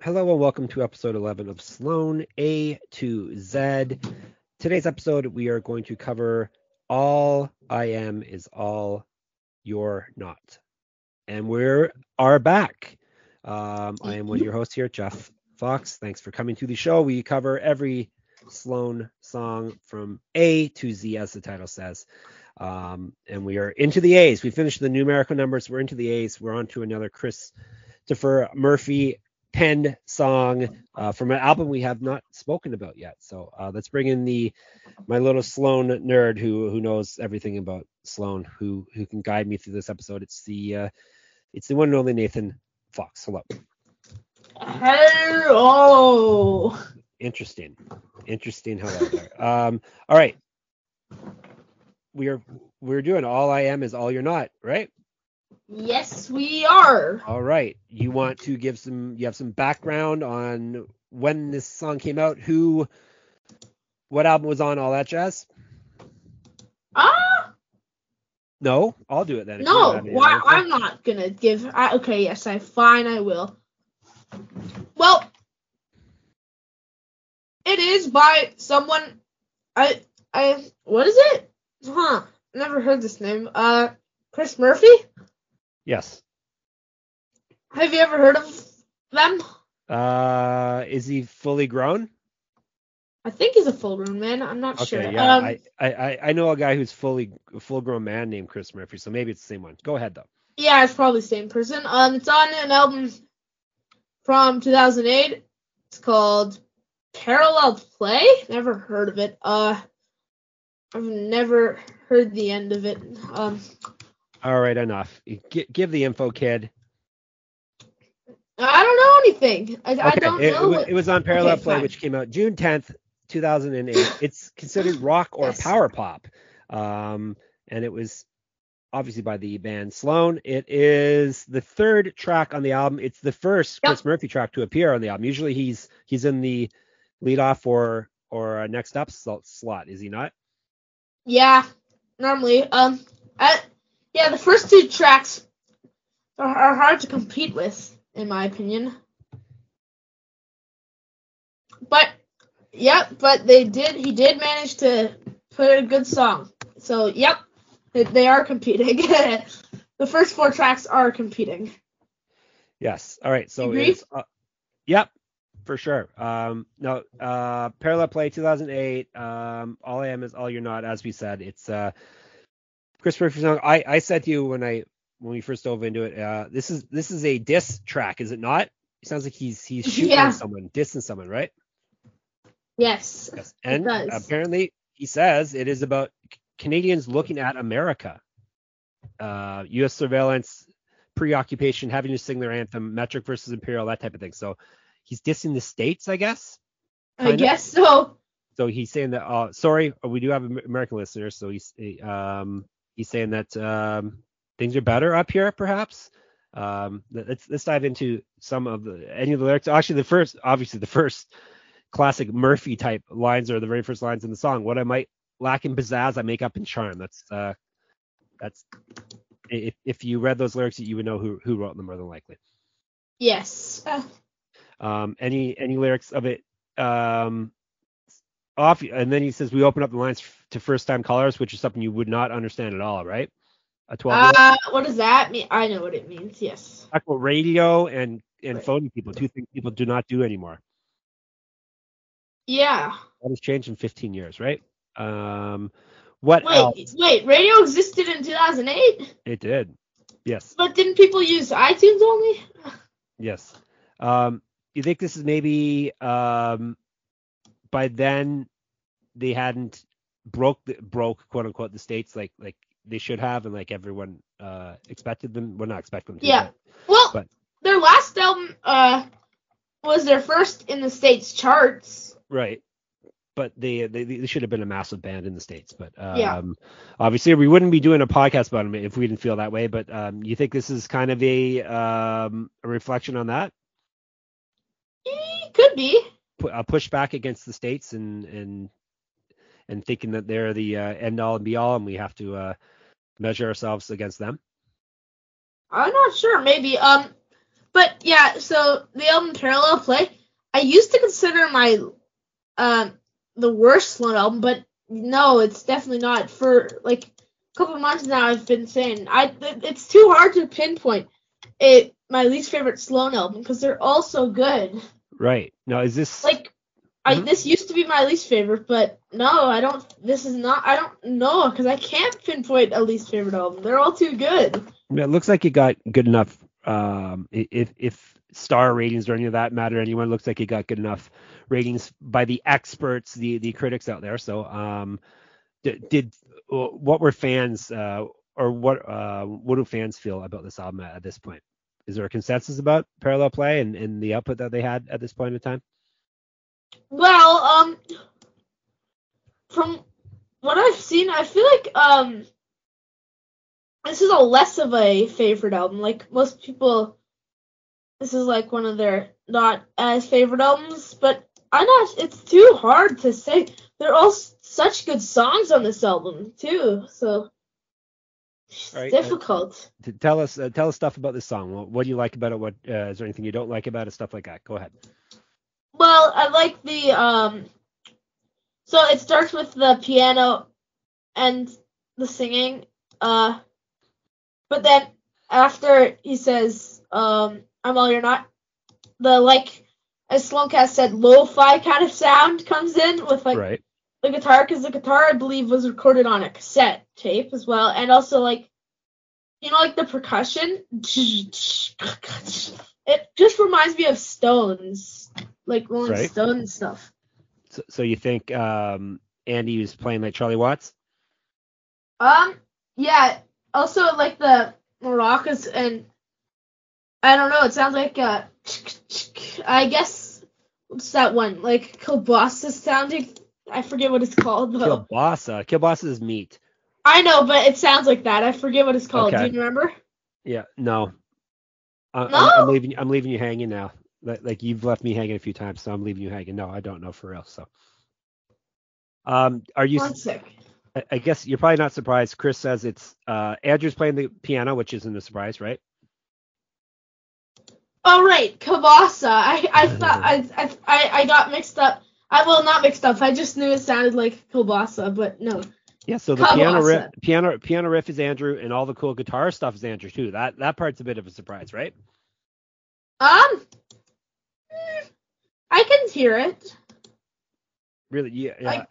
Hello and welcome to episode 11 of Sloan A to Z. Today's episode, we are going to cover All I Am is All You're Not. And we are back. Um, I am one of your hosts here, Jeff Fox. Thanks for coming to the show. We cover every Sloan song from A to Z, as the title says. Um, and we are into the A's. We finished the numerical numbers. We're into the A's. We're on to another Chris. Christopher Murphy penned song uh, from an album we have not spoken about yet. So uh, let's bring in the my little Sloan nerd who who knows everything about Sloan, who who can guide me through this episode. It's the uh, it's the one and only Nathan Fox. Hello. Hello. Interesting, interesting. Hello there. Um, all right. We are we're doing all I am is all you're not, right? Yes, we are. All right. You want to give some you have some background on when this song came out, who what album was on, all that jazz? Ah. No, I'll do it then. No, don't have any why. I'm not gonna give. I, okay, yes, I fine, I will. Well, it is by someone. I I what is it? Huh? Never heard this name. Uh, Chris Murphy. Yes. Have you ever heard of them? Uh is he fully grown? I think he's a full-grown man. I'm not Okay, sure. yeah. um, I, I I I know a guy who's fully full grown man named Chris Murphy, so maybe it's the same one. Go ahead though. Yeah, it's probably the same person. Um, it's on an album from 2008. It's called Parallel Play. Never heard of it. Uh, I've never heard the end of it. Um, All right, enough. G- give the info, kid. I don't know anything. I, I don't it, know. it it was on Parallel Okay, Play, fine. which came out June 10th, 2008. It's considered rock or Yes. power pop. Um, and it was obviously by the band Sloan. It is the third track on the album. It's the first Yep. Chris Murphy track to appear on the album. Usually he's he's in the lead off or or uh, next up sl- slot, is he not? Yeah, normally. Um, I, yeah, the first two tracks are, are hard to compete with, in my opinion. But, yep, but they did. He did manage to put a good song. So, yep, they, they are competing. the first four tracks are competing. Yes. All right. So it's uh, yep, for sure. Um, no, uh, Parallel Play 2008. Um, All I Am is All You're Not. As we said, it's uh, Chris Murphy song. I I said to you when I when we first dove into it. Uh, this is this is a diss track, is it not? It sounds like he's he's shooting Yeah. someone, dissing someone, right? Yes. Yes. And apparently he says it is about Canadians looking at America. Uh, U.S. surveillance, preoccupation, having to sing their anthem, metric versus imperial, that type of thing. So he's dissing the states, I guess. I guess so. So he's saying that. Uh, sorry, we do have Am- American listeners. So he's um, he's saying that um, things are better up here, perhaps. Um, let's let's dive into some of the any of the lyrics. Actually, the first, obviously, the first classic Murphy type lines are the very first lines in the song. What I might lack in pizzazz, I make up in charm. That's uh, that's if if you read those lyrics, you would know who who wrote them more than likely. Yes. Uh, um, any any lyrics of it um, off and then he says we open up the lines to first time callers which is something you would not understand at all right a 12 uh, what does that mean? I know what it means. Yes. talk about radio and and Right. phoning people two things people do not do anymore Yeah. that has changed in 15 years right um what Wait, else wait. Radio existed in 2008, it did yes but didn't people use iTunes only? yes um you think this is maybe um by then they hadn't broke the, broke quote unquote the states like like they should have and like everyone uh expected them well not expect them to Yeah. but- Well, But- their last album uh was their first in the states charts. right but they, they they should have been a massive band in the states but um Yeah. obviously we wouldn't be doing a podcast about them if we didn't feel that way but um you think this is kind of a um a reflection on that Eh, could be. Pu- a pushback against the states and and and thinking that they're the uh, end all and be all and we have to uh measure ourselves against them I'm not sure. Maybe. Um, but yeah, so the album Parallel Play, I used to consider my um the worst Sloan album, but no, it's definitely not. For like a couple months now, I've been saying I it's too hard to pinpoint it my least favorite Sloan album because they're all so good. Right. Now, is this Like I Mhm. this used to be my least favorite, but no, I don't. This is not. I don't know because I can't pinpoint a least favorite album. They're all too good. It looks like it got good enough. Um, if if star ratings or any of that matter, anyone looks like it got good enough ratings by the experts, the the critics out there. So, um, did, did what were fans uh, or what uh, what do fans feel about this album at, at this point? Is there a consensus about Parallel Play and, and the output that they had at this point in time? Well, um, from what I've seen, I feel like um, this is a less of a favorite album. Like most people, this is like one of their not as favorite albums. But I'm not. It's too hard to say. They're all such good songs on this album too. So Right, uh, difficult. To tell us uh, tell us stuff about this song. What, what do you like about it? What uh, is there anything you don't like about it? Stuff like that. Go ahead. Well, I like the um. So it starts with the piano and the singing. Uh, but then after he says, um, "I'm all you're not," the like, as Sloancast said, lo-fi kind of sound comes in with like right. The guitar, because the guitar I believe was recorded on a cassette tape as well, and also like, you know, like the percussion. It just reminds me of Stones, like Rolling Right. Stones stuff. So, so you think um, Andy was playing like Charlie Watts? Um, yeah. Also, like the maracas and I don't know. It sounds like uh, I guess what's that one? Like kielbasa sounding. I forget what it's called though. Kielbasa. Kielbasa is meat. I know, but it sounds like that. I forget what it's called. Okay. Do you remember? Yeah. No. I, I'm, No? I'm leaving. I'm leaving you hanging now. Like, like you've left me hanging a few times, so I'm leaving you hanging. No, I don't know for real. So. Um, are you? One sec. I- I guess you're probably not surprised. Chris says it's uh, Andrew's playing the piano, which isn't a surprise, right? Oh right, kielbasa. I I thought I I I got mixed up. I will not mixed up. I just knew it sounded like kielbasa, but no. Yeah. So the piano riff, piano piano riff is Andrew, and all the cool guitar stuff is Andrew too. That that part's a bit of a surprise, right? Um, mm, I can hear it. Really? Yeah. yeah. I-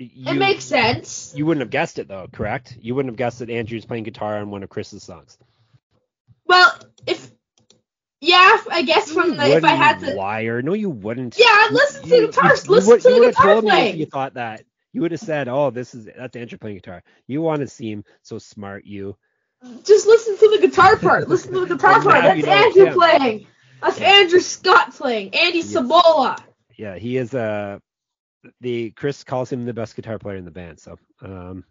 you, it makes sense. You wouldn't have guessed it though, correct? You wouldn't have guessed that Andrew's playing guitar on one of Chris's songs. Well, if yeah, I guess from You the if I had you to. liar. No, you wouldn't. Yeah, i listen to the guitars. Listen would, to you the would have guitar told me if you thought that. You would have said, "Oh, this is that's Andrew playing guitar." You want to seem so smart, you. Just listen to the guitar part. Listen to the guitar part. you That's Andrew him. playing. That's Yeah. Andrew Scott playing. Andy Yes. Sabola. Yeah, he is uh the Chris calls him the best guitar player in the band. So, um,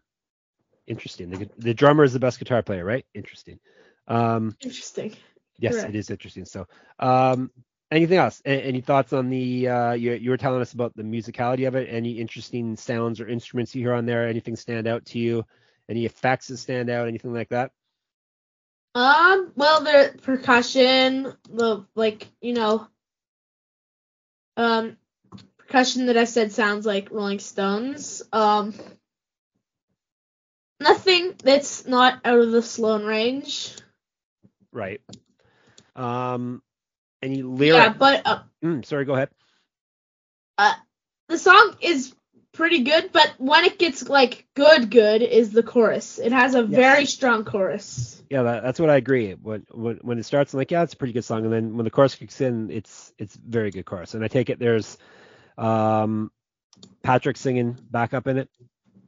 interesting. The the drummer is the best guitar player, right? Interesting. Um, Interesting. Yes, Correct. it is interesting. So, um, anything else? A- any thoughts on the? Uh, you you were telling us about the musicality of it. Any interesting sounds or instruments you hear on there? Anything stand out to you? Any effects that stand out? Anything like that? Um. Well, the percussion, the like, you know, um, percussion that I said sounds like Rolling Stones. Um. Nothing that's not out of the Sloan range. Right. Um, any lyrics? Yeah, but uh, Mm, sorry, go ahead. Uh, the song is pretty good, but when it gets like good, good is the chorus. It has a very strong chorus. Yeah, that, that's what I agree. When, when when it starts, I'm like, yeah, it's a pretty good song, and then when the chorus kicks in, it's it's very good chorus. And I take it there's um Patrick singing backup in it.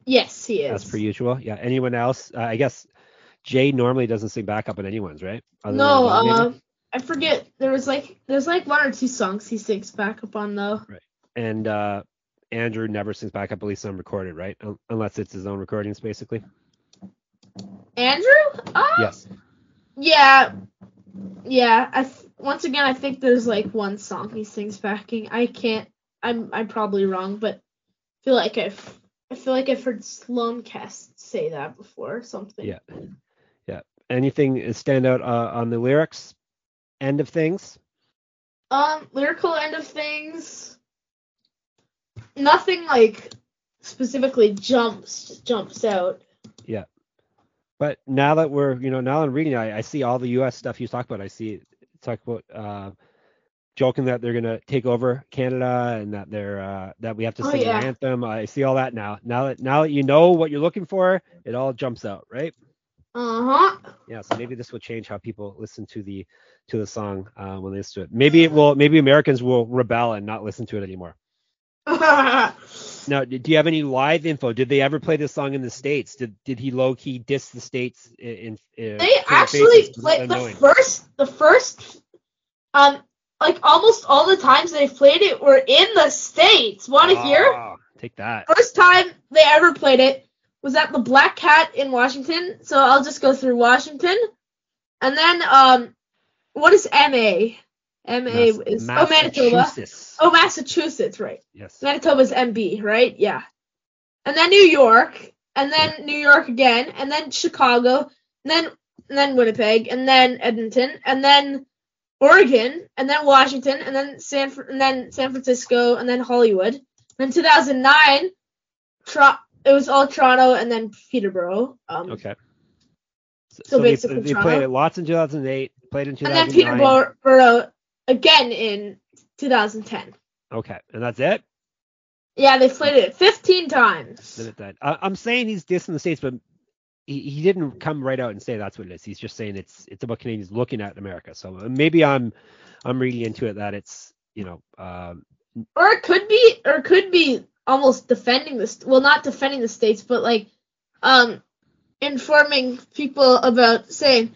Yes, he is. That's per usual. Yeah. Anyone else? Uh, I guess Jay normally doesn't sing backup in anyone's, right? Other No, uh, I forget. There was like there's like one or two songs he sings backup on though. Right. and uh Andrew never sings back backup, at least unrecorded, right? Un- Unless it's his own recordings, basically. Andrew? Uh, Yes. Yeah. Yeah. I th- once again I think there's like one song he sings backing. I can't. I'm I'm probably wrong, but I feel like I've I feel like I've heard Sloancast say that before or something. Yeah. Yeah. Anything stand out uh, on the lyrics? End of things? Um, lyrical end of things. Nothing like specifically jumps jumps out. Yeah. But now that we're, you know, now I'm reading, I, I see all the U.S. stuff you talk about. I see talk about uh, joking that they're gonna take over Canada and that they're uh, that we have to Oh, sing yeah. an anthem. I see all that now. Now that now that you know what you're looking for, it all jumps out, right? Uh huh. Yeah. So maybe this will change how people listen to the to the song uh, when they listen to it. Maybe it will. Maybe Americans will rebel and not listen to it anymore. Now, do you have any live info? Did they ever play this song in the states? Did did he low key diss the states in? in they actually played the first the first um like almost all the times they played it were in the states. Want to hear? Ah, Take that. First time they ever played it was at the Black Cat in Washington. So I'll just go through Washington, and then um, what is MA? MA Mass- is oh Manitoba. Oh Massachusetts, right? Yes. Manitoba's MB, right? Yeah. And then New York, and then New York again, and then Chicago, and then and then Winnipeg, and then Edmonton, and then Oregon, and then Washington, and then San and then San Francisco, and then Hollywood. Then 2009, Tro- it was all Toronto, and then Peterborough. Um, Okay. So, So they, basically they Toronto. played it lots in 2008. Played in 2009, and then Peterborough again in 2010. Okay, and that's it. Yeah, they played it 15 times. Then it died. I, I'm saying he's dissing the states, but he, he didn't come right out and say that's what it is. He's just saying it's it's about Canadians looking at America. So uh, maybe I'm I'm reading into it that it's you know um, or it could be or it could be almost defending this well not defending the states but like um informing people about saying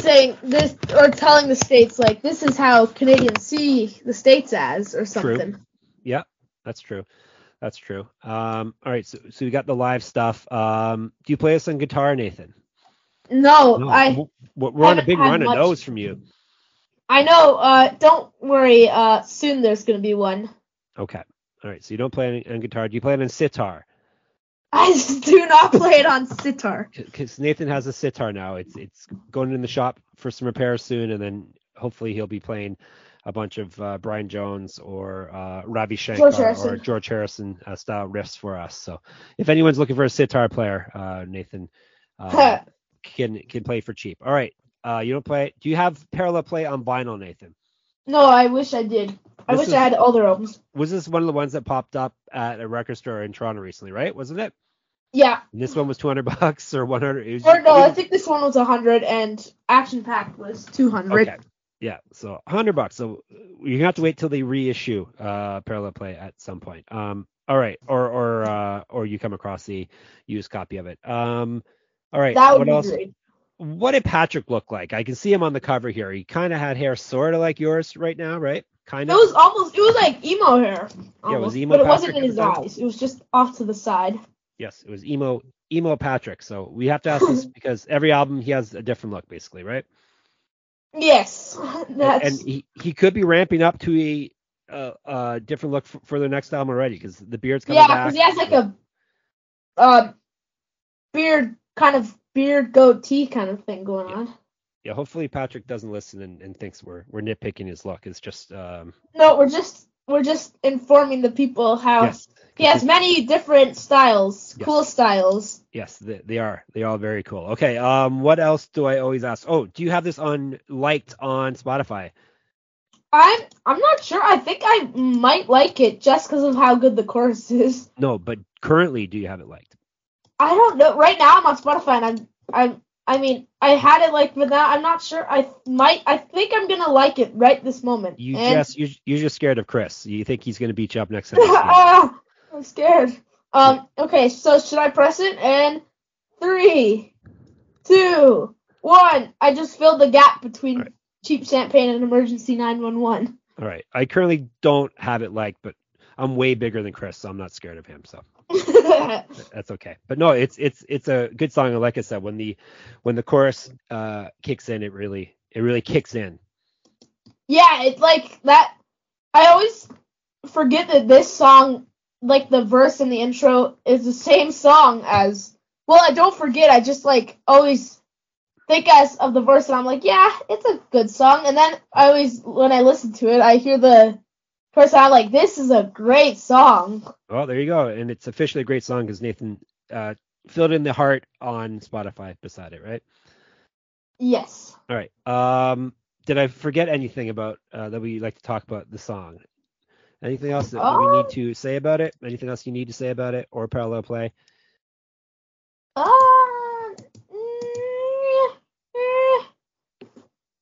saying this or telling the states like this is how Canadians see the states as or something. Yeah, that's true. That's true. Um, all right, so so we got the live stuff. Um, do you play us on guitar, Nathan? No, No, I we're on a big run of much- those from you. I know uh don't worry uh soon there's going to be one. Okay. All right. So you don't play on, on guitar. Do you play it on sitar? I do not play it on sitar. Because Nathan has a sitar now. It's it's going in the shop for some repairs soon, and then hopefully he'll be playing a bunch of uh, Brian Jones or uh, Ravi Shankar George or George Harrison uh, style riffs for us. So if anyone's looking for a sitar player, uh, Nathan uh, can can play for cheap. All right. Uh, you don't play. Do you have parallel play on vinyl, Nathan? No, I wish I did. I wish is- I had all their albums. Was this one of the ones that popped up at a record store in Toronto recently, right? Wasn't it? Yeah. And this one was 200 bucks or 100. It was, Or no, I think this one was 100 and Action Pack was 200. Okay. Yeah, so 100 bucks. So you have to wait till they reissue uh Parallel Play at some point. Um all right, or or uh or you come across the used copy of it. Um all right, That would what be else? great. What did Patrick look like? I can see him on the cover here. He kind of had hair sort of like yours right now, right? Kind of. It was almost, it was like emo hair. Yeah, it was emo But it wasn't in his eyes. It was just off to the side. Yes, it was emo emo Patrick. So we have to ask this because every album he has a different look basically, right? Yes. And- That's, and he, he could be ramping up to a uh, uh different look for, for the next album already because the beard's coming yeah, back. because he has like a uh, beard, kind of beard goatee kind of thing going Yeah. on. Yeah, hopefully Patrick doesn't listen and, and thinks we're we're nitpicking his luck. It's just um No, we're just, we're just informing the people how yes. he has many different styles, Yes. cool styles. Yes, they, they are. They are all very cool. Okay, um what else do I always ask? Oh, do you have this on liked on Spotify? I'm, I'm not sure. I think I might like it just because of how good the chorus is. No, but currently do you have it liked? I don't know. Right now I'm on Spotify and I'm I'm I mean I had it like for that. I'm not sure. I might I think I'm gonna like it right this moment. You And- just you you're just scared of Chris. You think he's gonna beat you up next time. ah, I'm scared. Um okay, so should I press it? And three, two, one. I just filled the gap between Alright. cheap champagne and emergency nine one one. All right. I currently don't have it like, but I'm way bigger than Chris, so I'm not scared of him. So that's okay. But no, it's it's it's a good song. And like I said, when the when the chorus uh kicks in, it really it really kicks in. Yeah, it's like that. I always forget that this song, like the verse and the intro, is the same song as. Well, I don't forget. I just like always think as of the verse, and I'm like, yeah, it's a good song. And then I always, when I listen to it, I hear the person, I'm like, this is a great song. Well, there you go, and it's officially a great song because Nathan uh, filled in the heart on Spotify beside it, right? Yes. All right. Um, did I forget anything about uh, that we like to talk about the song? Anything else that we Um, need to say about it? Anything else you need to say about it or parallel play? Uh, mm, eh.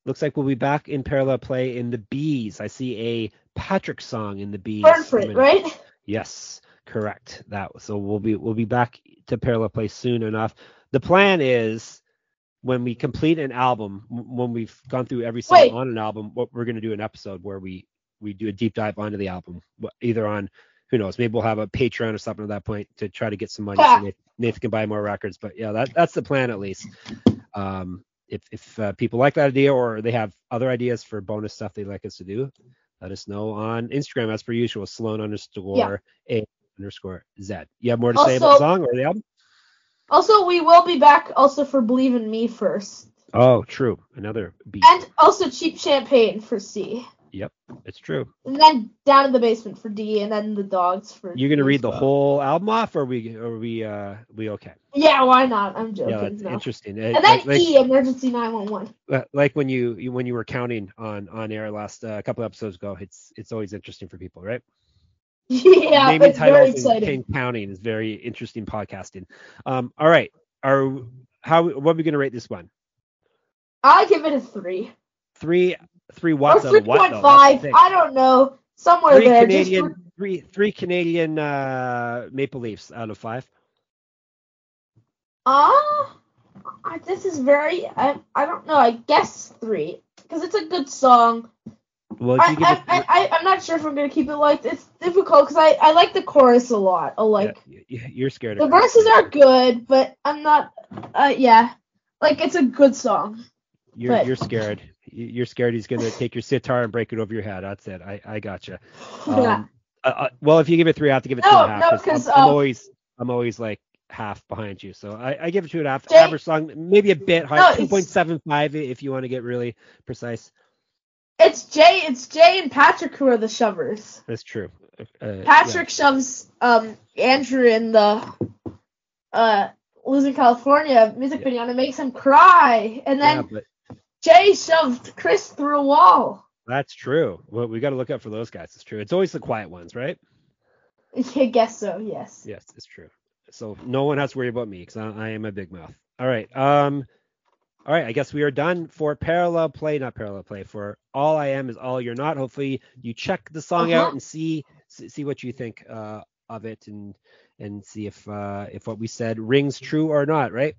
Looks like we'll be back in parallel play in the bees. I see a Patrick song in the bees. Burn for it, coming- right? Yes, correct. That so we'll be we'll be back to parallel play soon enough. The plan is when we complete an album, when we've gone through every song Wait. on an album, what we're gonna do an episode where we we do a deep dive onto the album, either on who knows, maybe we'll have a Patreon or something at that point to try to get some money Yeah. so Nathan, Nathan can buy more records. But yeah, that that's the plan at least. Um, if if uh, people like that idea or they have other ideas for bonus stuff they'd like us to do, let us know on Instagram as per usual, Sloan underscore a underscore z. You have more to say about the song or the album? Also, we will be back also for Believe in Me first. Oh, true. Another beat. And also Cheap Champagne for C. Yep, it's true. And then Down in the Basement for D, and then The Dogs for You're gonna D read the well. whole album off, or we are we uh we okay? Yeah, why not? I'm joking. Yeah, that's no. interesting. And then like, like, E, Emergency 911. uh, like when you, you when you were counting on on air last uh, couple episodes ago, it's it's always interesting for people, right? yeah, Naming it's very exciting. counting is very interesting podcasting. Um, all right, are how what are we gonna rate this one? I give it a three Three three or watts out of what? point though? Five. thing. I don't know, somewhere Three there. Canadian Just three three Canadian uh, Maple Leafs out of five. ah, uh, this is very. I I don't know. I guess three because it's a good song. Well, I, I, it, I, I, I'm not sure if I'm gonna keep it like it's difficult because I I like the chorus a lot. I like yeah, you're scared. the verses are good, but I'm not. Uh, yeah, like it's a good song. You're but- you're scared. You- You're scared he's gonna take your sitar and break it over your head. That's it. I I gotcha. yeah. Um, uh, uh, well, if you give it three, I have to give it two No, and a half. no, 'cause 'cause, I'm, I'm um, always I'm always like half behind you. So I, I give it two and a half. Jay- Average song, maybe a bit higher, No, two it's- point seven five if you want to get really precise. It's Jay. It's Jay and Patrick who are the shovers. That's true. Uh, Patrick shoves um Andrew in the uh losing California music Yeah. video and it makes him cry, and yeah, then but Jay shoved Chris through a wall. that's true. Well, we got to look out for those guys. It's true. It's always the quiet ones, right? I guess so. Yes. Yes, it's true. So no one has to worry about me because I, I am a big mouth. All right. Um. All right. I guess we are done for parallel play, not parallel play. For all I am is all you're not. Hopefully you check the song Uh-huh. out and see see see what you think uh, of it and and see if uh, if what we said rings true or not. Right.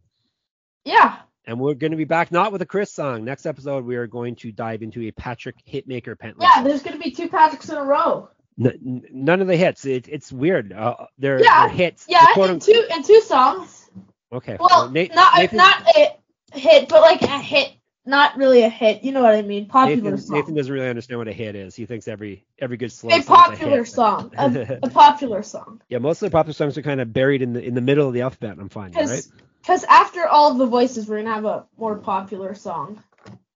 Yeah. And we're going to be back not with a Chris song. Next episode we are going to dive into a Patrick Hitmaker Pentland. Yeah. There's gonna be two Patricks in a row. N- none of the hits. It, it's weird. Uh, they're, Yeah, they're hits. Yeah, The quote in two in two songs. Okay. Well, not Nathan- not a hit, but like a hit. Not really a hit. You know what I mean? Popular Nathan, song. Nathan doesn't really understand what a hit is. He thinks every every good slow a popular hit. song. A, a popular song. Yeah, most of the popular songs are kind of buried in the in the middle of the alphabet. I'm finding, right? Because after all the voices, we're gonna have a more popular song.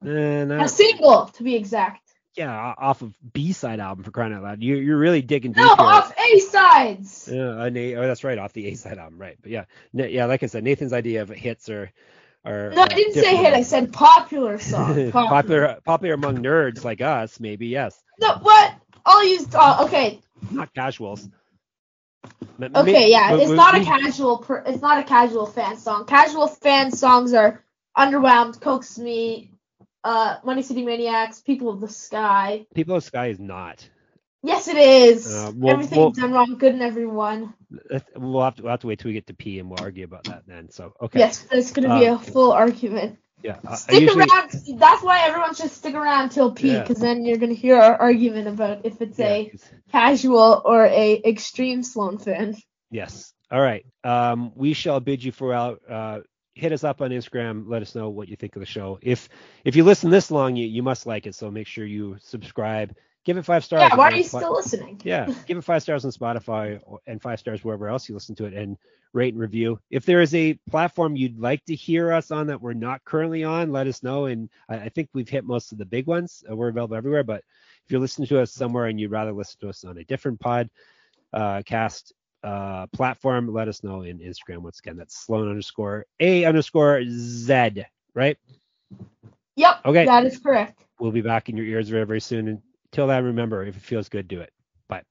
And A single, to be exact. yeah, off of B side album for crying out loud. You you're really digging deep No, here. off A sides. Yeah, an A- oh, that's right, off the A side album, right? But yeah, yeah, like I said, Nathan's idea of hits are are No, uh, I didn't say hit. I said popular song. popular popular among nerds like us, maybe yes, No, what? I'll use. Uh, okay, not casuals. Okay, yeah. It's not a casual. It's not a casual fan song. Casual fan songs are Underwhelmed, Coax Me, uh, Money City Maniacs, People of the Sky. People of the Sky is not. Yes, it is. Uh, well- Everything's well- done wrong, good in everyone. We'll have to we'll have to wait till we get to P and we'll argue about that then. So okay. Yes, there's gonna be Uh, a full argument. Yeah. I- I Stick usually, around. That's why everyone should stick around until P, Yeah. because then you're gonna hear our argument about if it's yeah, a casual or a extreme Sloan fan. Yes. All right. Um, we shall bid you farewell. Uh, hit us up on Instagram. Let us know what you think of the show. If if you listen this long, you you must like it. So make sure you subscribe, give it five stars. Yeah, why are you still listening? Yeah, give it five stars on Spotify and five stars wherever else you listen to it, and rate and review. If there is a platform you'd like to hear us on that we're not currently on, let us know. And I, I think we've hit most of the big ones. Uh, we're available everywhere, but if you're listening to us somewhere and you'd rather listen to us on a different pod uh, cast uh, platform, let us know in Instagram. Once again, that's Sloan underscore A underscore Z, right? Yep. Okay. That is correct. We'll be back in your ears very, very soon. Until then, remember, if it feels good, do it. Bye.